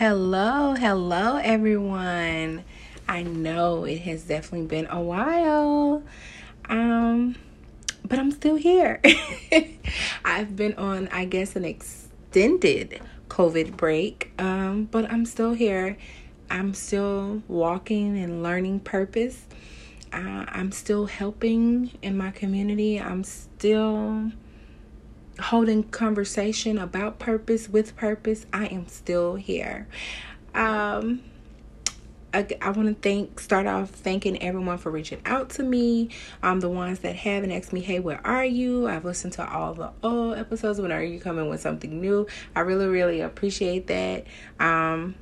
Hello, hello, everyone. I know it has definitely been a while, um, but I'm still here. I've been on, I guess, an extended COVID break, um, but I'm still here. I'm still walking and learning purpose. Uh, I'm still helping in my community. I'm still holding conversation about purpose with purpose, I am still here. Um, I, I want to thank start off thanking everyone for reaching out to me. Um, the ones that haven't asked me, hey, where are you? I've listened to all the old episodes. When are you coming with something new? I really, really appreciate that. Um,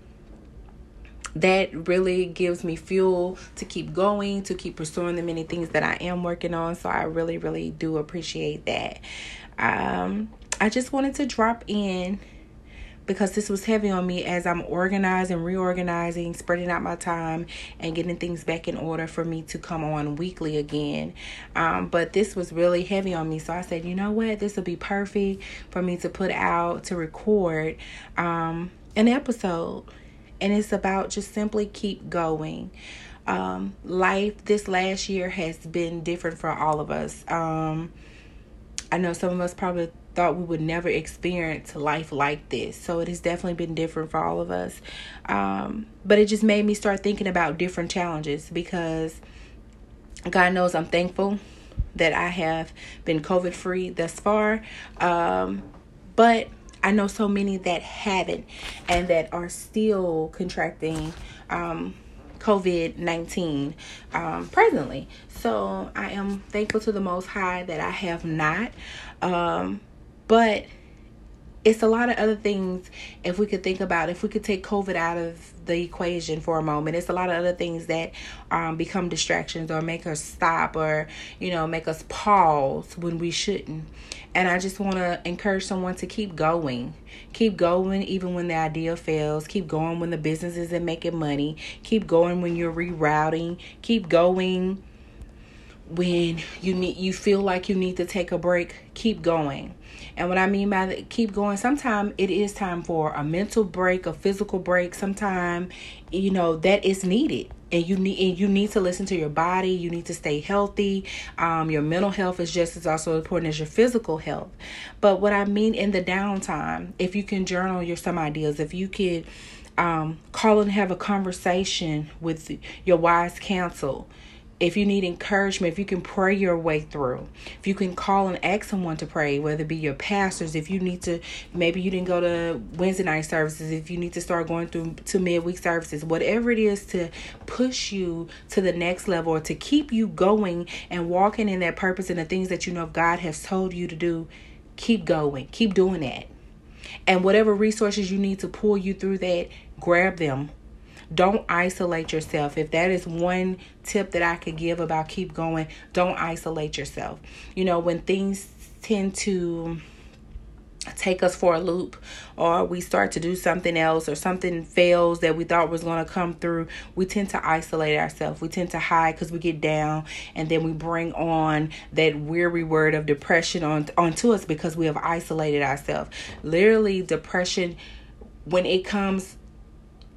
that really gives me fuel to keep going, to keep pursuing the many things that I am working on. So I really, really do appreciate that. Um, I just wanted to drop in because this was heavy on me as I'm organizing, reorganizing, spreading out my time, and getting things back in order for me to come on weekly again. Um, but this was really heavy on me, so I said, you know what, this will be perfect for me to put out to record um, an episode, and it's about just simply keep going. Um, life this last year has been different for all of us. Um, I know some of us probably thought we would never experience life like this. So it has definitely been different for all of us. Um, but it just made me start thinking about different challenges because God knows I'm thankful that I have been COVID free thus far. Um, but I know so many that haven't and that are still contracting um, COVID 19 um, presently. So I am thankful to the Most High that I have not. Um, but it's a lot of other things if we could think about if we could take covid out of the equation for a moment. It's a lot of other things that um, become distractions or make us stop or you know make us pause when we shouldn't. And i just want to encourage someone to keep going. Keep going even when the idea fails. Keep going when the business isn't making money. Keep going when you're rerouting. Keep going when you need you feel like you need to take a break keep going. And what i mean by that keep going sometimes it is time for a mental break a physical break. Sometime you know that is needed. And you need and you need to listen to your body. You need to stay healthy. Um, your mental health is just as also important as your physical health. But what i mean in the downtime if you can journal your some ideas if you could um, call and have a conversation with your wise counsel if you need encouragement, if you can pray your way through, if you can call and ask someone to pray, whether it be your pastors, if you need to, maybe you didn't go to Wednesday night services, if you need to start going through to midweek services, whatever it is to push you to the next level or to keep you going and walking in that purpose and the things that you know God has told you to do, keep going, keep doing that. And whatever resources you need to pull you through that, grab them don't isolate yourself. If that is one tip that I could give about keep going, don't isolate yourself. You know, when things tend to take us for a loop or we start to do something else or something fails that we thought was going to come through we tend to isolate ourselves we tend to hide because we get down and then we bring on that weary word of depression on onto us because we have isolated ourselves literally depression when it comes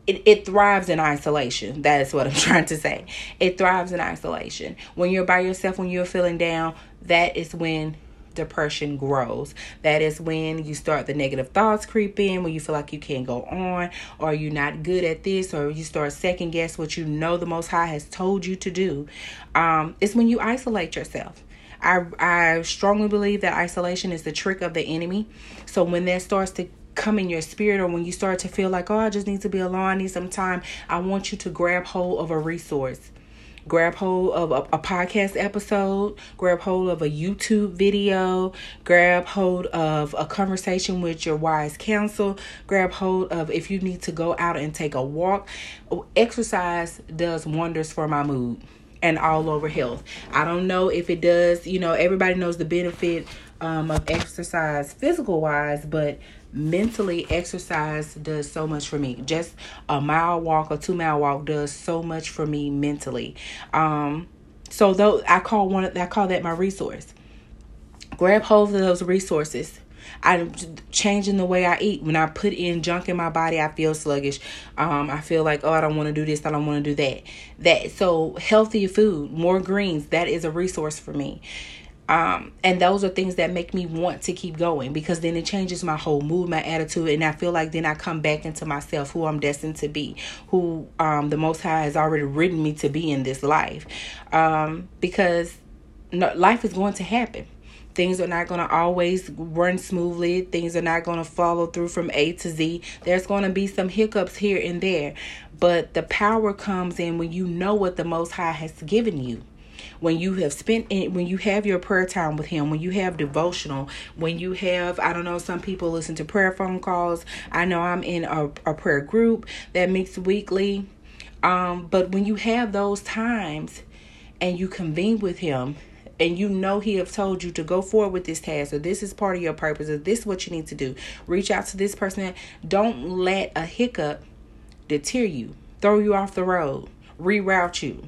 it, it thrives in isolation. That is what I'm trying to say. It thrives in isolation. When you're by yourself, when you're feeling down, that is when depression grows. That is when you start the negative thoughts creep in, when you feel like you can't go on, or you're not good at this, or you start second guess what you know the Most High has told you to do. Um, it's when you isolate yourself. I I strongly believe that isolation is the trick of the enemy. So when that starts to come in your spirit or when you start to feel like, oh, I just need to be alone, I need some time, I want you to grab hold of a resource. Grab hold of a, a, podcast episode, grab hold of a YouTube video, grab hold of a conversation with your wise counsel, grab hold of if you need to go out and take a walk. Exercise does wonders for my mood and all over health. I don't know if it does, you know, everybody knows the benefit um, of exercise physical wise, but mentally exercise does so much for me just a mile walk or two mile walk does so much for me mentally um so though i call one i call that my resource grab hold of those resources I'm changing the way I eat. When I put in junk in my body, I feel sluggish. Um, I feel like, oh, I don't want to do this. I don't want to do that. That so healthier food, more greens. That is a resource for me. Um, and those are things that make me want to keep going because then it changes my whole mood, my attitude, and I feel like then I come back into myself, who I'm destined to be, who um, the Most High has already written me to be in this life. Um, because no, life is going to happen. Things are not going to always run smoothly. Things are not going to follow through from A to Z. There's going to be some hiccups here and there. But the power comes in when you know what the Most High has given you when you have spent in, when you have your prayer time with him when you have devotional when you have i don't know some people listen to prayer phone calls. I know i'm in a, a prayer group that meets weekly. Um, but when you have those times and you convene with him and you know he have told you to go forward with this task or this is part of your purpose or this is what you need to do reach out to this person. Don't let a hiccup deter you throw you off the road reroute you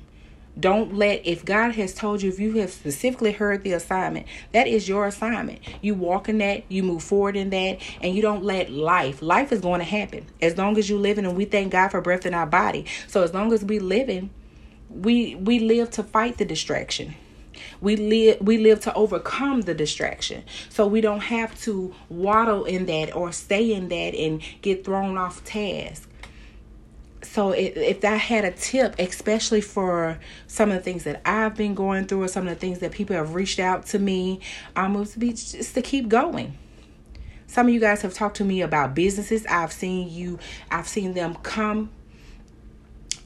don't let, if God has told you, if you have specifically heard the assignment, that is your assignment. You walk in that, you move forward in that, and you don't let life, life is going to happen. As long as you living, and we thank God for breath in our body. So as long as we living, we we live to fight the distraction. We live we live to overcome the distraction. So we don't have to waddle in that or stay in that and get thrown off task so if I had a tip, especially for some of the things that I've been going through, or some of the things that people have reached out to me, um, would be just to keep going. Some of you guys have talked to me about businesses. I've seen you. I've seen them come.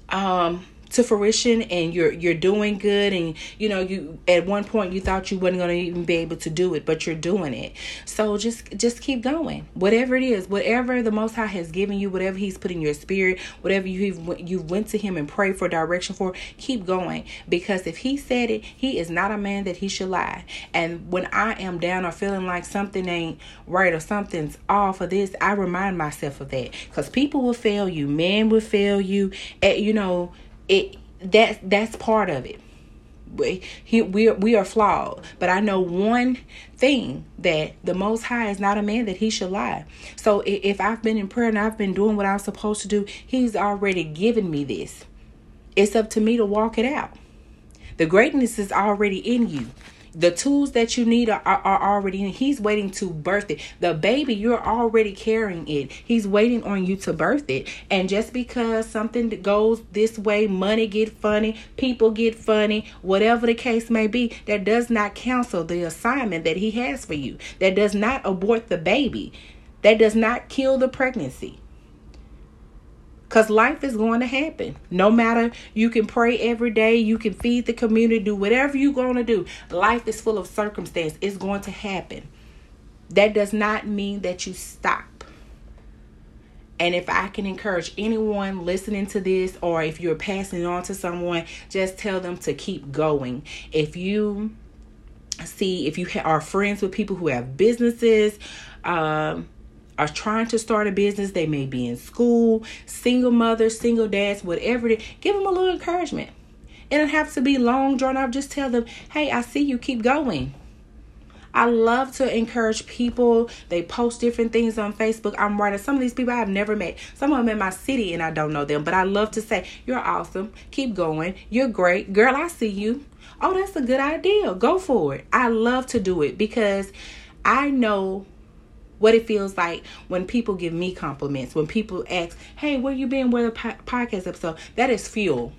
Um, to fruition and you're you're doing good and you know you at one point you thought you wasn't going to even be able to do it but you're doing it. So just just keep going. Whatever it is whatever the most high has given you whatever he's put in your spirit whatever you you went to him and prayed for direction for keep going. Because if he said it he is not a man that he should lie. And when i am down or feeling like something ain't right or something's off of this i remind myself of that. Because people will fail you men will fail you at you know it that that's part of it. We he, we we are flawed. But i know one thing that the most high is not a man that he should lie. So if i've been in prayer and i've been doing what i'm supposed to do he's already given me this. It's up to me to walk it out. The greatness is already in you the tools that you need are, are, are already in. He's waiting to birth it. The baby, you're already carrying it. He's waiting on you to birth it. And just because something goes this way, money get funny, people get funny, whatever the case may be, that does not cancel the assignment that he has for you. That does not abort the baby. That does not kill the pregnancy. Because life is going to happen. No matter, you can pray every day, you can feed the community, do whatever you're going to do. Life is full of circumstance. It's going to happen. That does not mean that you stop. And if I can encourage anyone listening to this, or if you're passing on to someone, just tell them to keep going. If you see, if you are friends with people who have businesses, um, are trying to start a business, they may be in school, single mothers, single dads, whatever it is, give them a little encouragement. It don't have to be long drawn out. Just tell them, hey, I see you, keep going. I love to encourage people. They post different things on Facebook. I'm writing some of these people I've never met. Some of them in my city and I don't know them, but I love to say, You're awesome. Keep going. You're great. Girl, I see you. Oh, that's a good idea. Go for it. I love to do it because I know what it feels like when people give me compliments, when people ask, "Hey, where you been? Where the po- podcast episode?" That is fuel.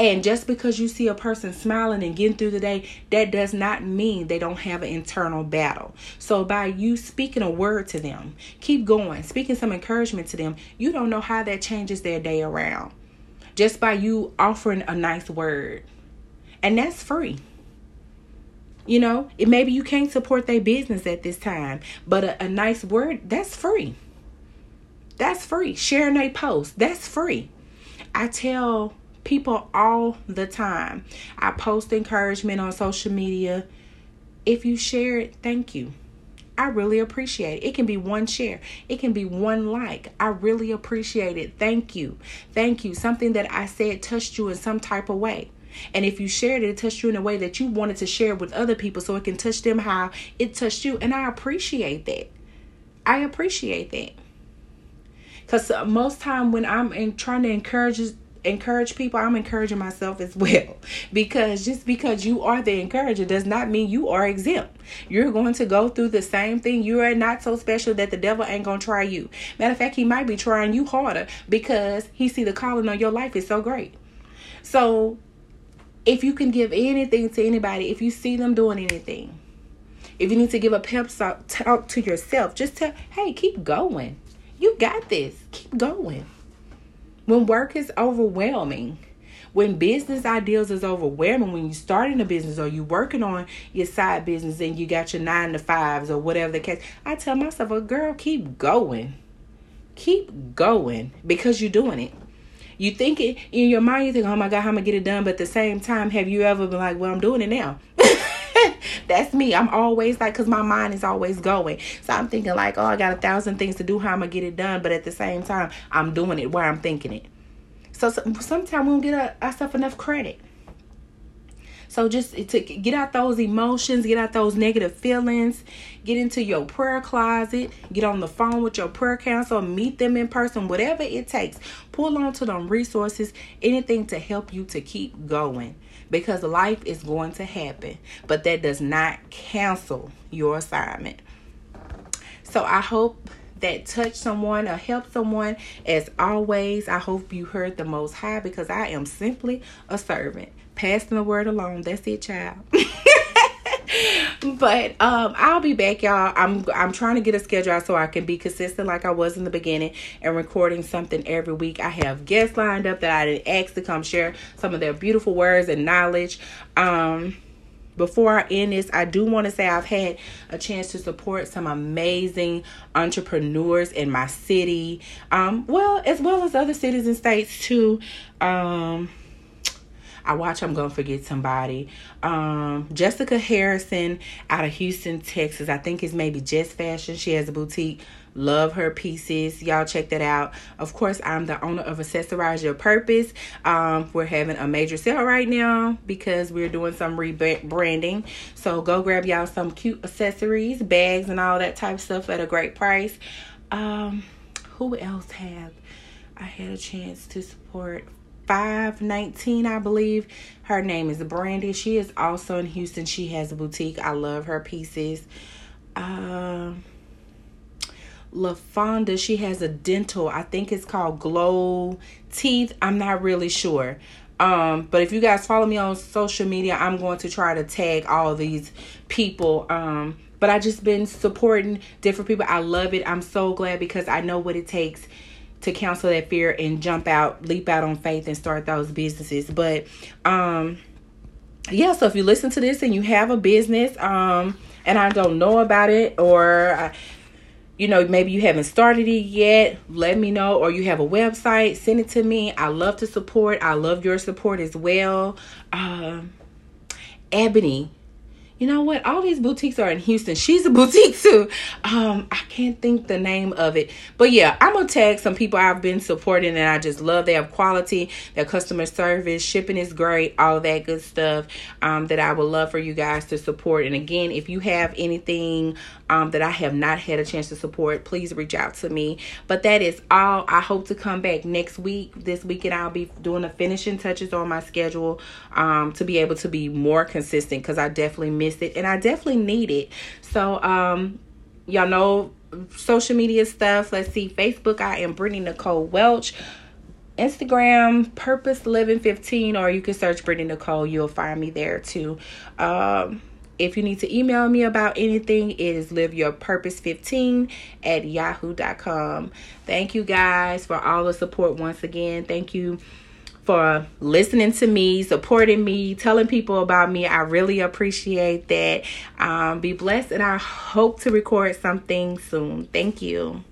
And just because you see a person smiling and getting through the day, that does not mean they don't have an internal battle. So, by you speaking a word to them, keep going, speaking some encouragement to them, you don't know how that changes their day around. Just by you offering a nice word. And that's free. You know, it maybe you can't support their business at this time, but a, a nice word that's free. That's free. Sharing a post that's free. I tell people all the time. I post encouragement on social media. If you share it, thank you. I really appreciate it. It can be one share, it can be one like. I really appreciate it. Thank you. Thank you. Something that I said touched you in some type of way. And if you shared it, it touched you in a way that you wanted to share with other people so it can touch them how it touched you. And I appreciate that. I appreciate that. Because uh, most time when I'm in, trying to encourage encourage people, I'm encouraging myself as well. Because just because you are the encourager does not mean you are exempt. You're going to go through the same thing. You are not so special that the devil ain't gonna try you. Matter of fact, he might be trying you harder because he see the calling on your life is so great. So if you can give anything to anybody, if you see them doing anything, if you need to give a pep talk to yourself, just tell, hey, keep going. You got this. Keep going. When work is overwhelming, when business ideas is overwhelming, when you're starting a business or you're working on your side business and you got your nine to fives or whatever the case, I tell myself, "A girl, keep going. Keep going because you're doing it. You think it in your mind, you think, oh my God, how am I to get it done? But at the same time, have you ever been like, well, I'm doing it now? That's me. I'm always like, because my mind is always going. So I'm thinking, like, oh, I got a thousand things to do. How am I going to get it done? But at the same time, I'm doing it where I'm thinking it. So, so sometimes we don't get uh, ourselves enough credit. So just to get out those emotions, get out those negative feelings, get into your prayer closet, get on the phone with your prayer counselor, meet them in person, whatever it takes. Pull on to them resources, anything to help you to keep going because life is going to happen, but that does not cancel your assignment. So I hope that touch someone or help someone. As always, I hope you heard the most high because I am simply a servant. Passing the word along. That's it, child. but um I'll be back y'all. I'm I'm trying to get a schedule out so I can be consistent like I was in the beginning and recording something every week. I have guests lined up that I didn't ask to come share some of their beautiful words and knowledge. Um before I end this, I do want to say I've had a chance to support some amazing entrepreneurs in my city. Um, well, as well as other cities and states too. Um, I watch I'm gonna forget somebody. Um, Jessica Harrison out of Houston, Texas. I think it's maybe Just Fashion. She has a boutique. Love her pieces. Y'all check that out. Of course, I'm the owner of Accessorize Your Purpose. Um, we're having a major sale right now because we're doing some rebranding. So go grab y'all some cute accessories, bags, and all that type of stuff at a great price. Um, who else have I had a chance to support? 519 i believe. Her name is brandy she is also in houston. She has a boutique. I love her pieces. Uh, lafonda she has a dental. I think it's called glow teeth. I'm not really sure. Um, but if you guys follow me on social media i'm going to try to tag all these people. Um, but i just been supporting different people. I love it. I'm so glad because i know what it takes to counsel that fear and jump out, leap out on faith and start those businesses. But um yeah, so if you listen to this and you have a business um and I don't know about it or I, you know, maybe you haven't started it yet, let me know. Or you have a website, send it to me. I love to support. I love your support as well. Um, Ebony, you know what? All these boutiques are in Houston. She's a boutique too. Um, I can't think the name of it. But yeah, I'm gonna tag some people I've been supporting and I just love their quality, their customer service, shipping is great, all that good stuff. Um, that I would love for you guys to support. And again, if you have anything um that I have not had a chance to support, please reach out to me. But that is all. I hope to come back next week. This weekend I'll be doing the finishing touches on my schedule um to be able to be more consistent because I definitely miss missed it and I definitely need it. So um y'all know social media stuff. Let's see. Facebook, I am Brittany Nicole Welch. Instagram, Purpose Living 15, or you can search Brittany Nicole. You'll find me there too. Um, if you need to email me about anything, it is liveyourpurpose15 at yahoo.com. Thank you guys for all the support once again. Thank you for listening to me, supporting me, telling people about me. I really appreciate that. Um, be blessed, and I hope to record something soon. Thank you.